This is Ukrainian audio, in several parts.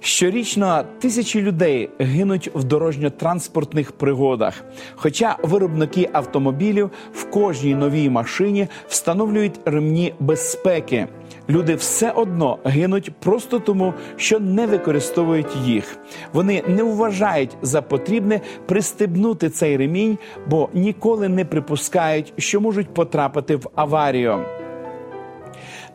Щорічно тисячі людей гинуть в дорожньо-транспортних пригодах. Хоча виробники автомобілів в кожній новій машині встановлюють ремні безпеки. Люди все одно гинуть просто тому, що не використовують їх. Вони не вважають за потрібне пристебнути цей ремінь, бо ніколи не припускають, що можуть потрапити в аварію.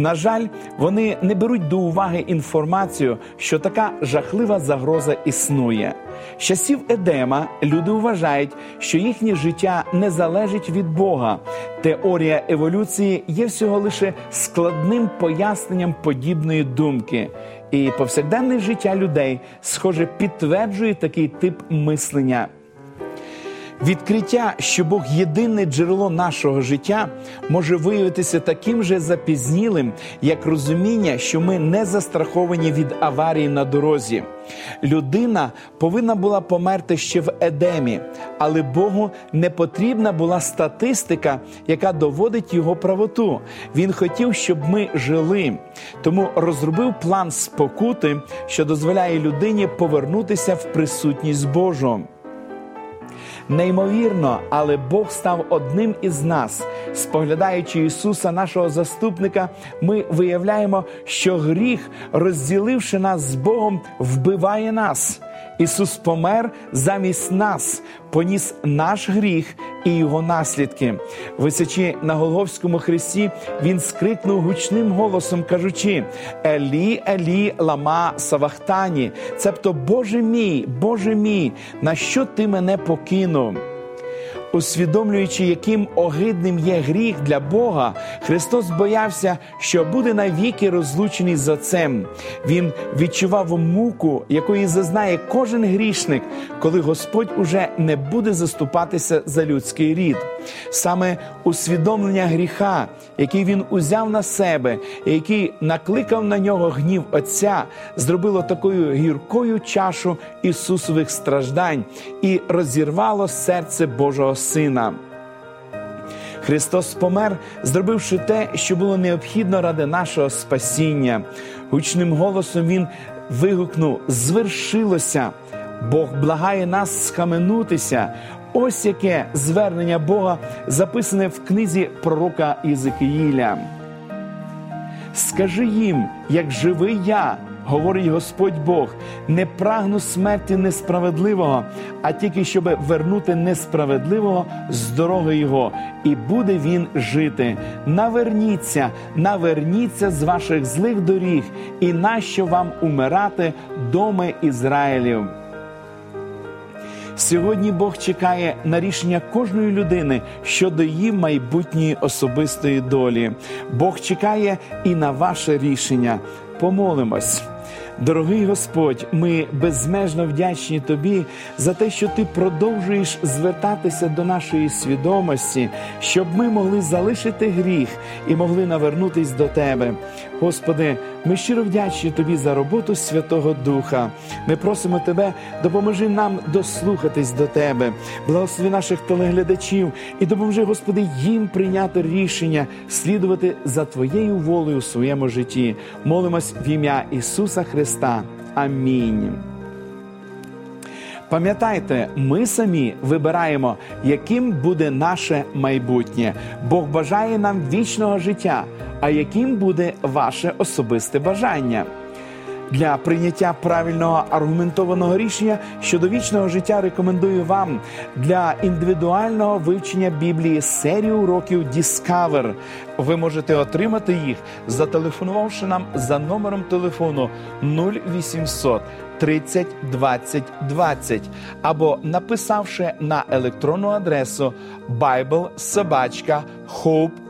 На жаль, вони не беруть до уваги інформацію, що така жахлива загроза існує. З часів Едема люди вважають, що їхнє життя не залежить від Бога. Теорія еволюції є всього лише складним поясненням подібної думки. І повсякденне життя людей, схоже, підтверджує такий тип мислення. Відкриття, що Бог єдине джерело нашого життя, може виявитися таким же запізнілим, як розуміння, що ми не застраховані від аварії на дорозі. Людина повинна була померти ще в Едемі, але Богу не потрібна була статистика, яка доводить його правоту. Він хотів, щоб ми жили, тому розробив план спокути, що дозволяє людині повернутися в присутність Божу. Неймовірно, але Бог став одним із нас. Споглядаючи Ісуса, нашого заступника, ми виявляємо, що гріх, розділивши нас з Богом, вбиває нас. Ісус помер замість нас, поніс наш гріх і його наслідки. Висячи на Голговському хресті, він скрикнув гучним голосом, кажучи: Елі, Елі, лама Савахтані, цебто Боже мій, Боже мій, на що ти мене покинув? Усвідомлюючи, яким огидним є гріх для Бога, Христос боявся, що буде навіки розлучений з Отцем. Він відчував муку, якої зазнає кожен грішник, коли Господь уже не буде заступатися за людський рід. Саме усвідомлення гріха, який він узяв на себе, який накликав на нього гнів Отця, зробило такою гіркою чашу Ісусових страждань і розірвало серце Божого Сина. Христос помер, зробивши те, що було необхідно ради нашого спасіння. Гучним голосом Він вигукнув: звершилося! Бог благає нас схаменутися. Ось яке звернення Бога записане в книзі пророка Єзекиїля. Скажи їм, як живий я, говорить Господь Бог, не прагну смерті несправедливого, а тільки щоб вернути несправедливого з дороги його, і буде він жити. Наверніться, наверніться з ваших злих доріг, і нащо вам умирати, доми Ізраїлів. Сьогодні Бог чекає на рішення кожної людини щодо її майбутньої особистої долі. Бог чекає і на ваше рішення. Помолимось. Дорогий Господь, ми безмежно вдячні Тобі за те, що Ти продовжуєш звертатися до нашої свідомості, щоб ми могли залишити гріх і могли навернутись до Тебе. Господи, ми щиро вдячні Тобі за роботу Святого Духа. Ми просимо Тебе, допоможи нам дослухатись до Тебе, благослови наших телеглядачів і допоможи, Господи, їм прийняти рішення слідувати за Твоєю волею у своєму житті. Молимось в ім'я Ісуса Христа. Амінь. Пам'ятайте, ми самі вибираємо, яким буде наше майбутнє. Бог бажає нам вічного життя. А яким буде ваше особисте бажання? Для прийняття правильного аргументованого рішення щодо вічного життя рекомендую вам для індивідуального вивчення Біблії серію уроків Discover. Ви можете отримати їх, зателефонувавши нам за номером телефону 0800 30 20 20 або написавши на електронну адресу biblesobachka.hope.ua.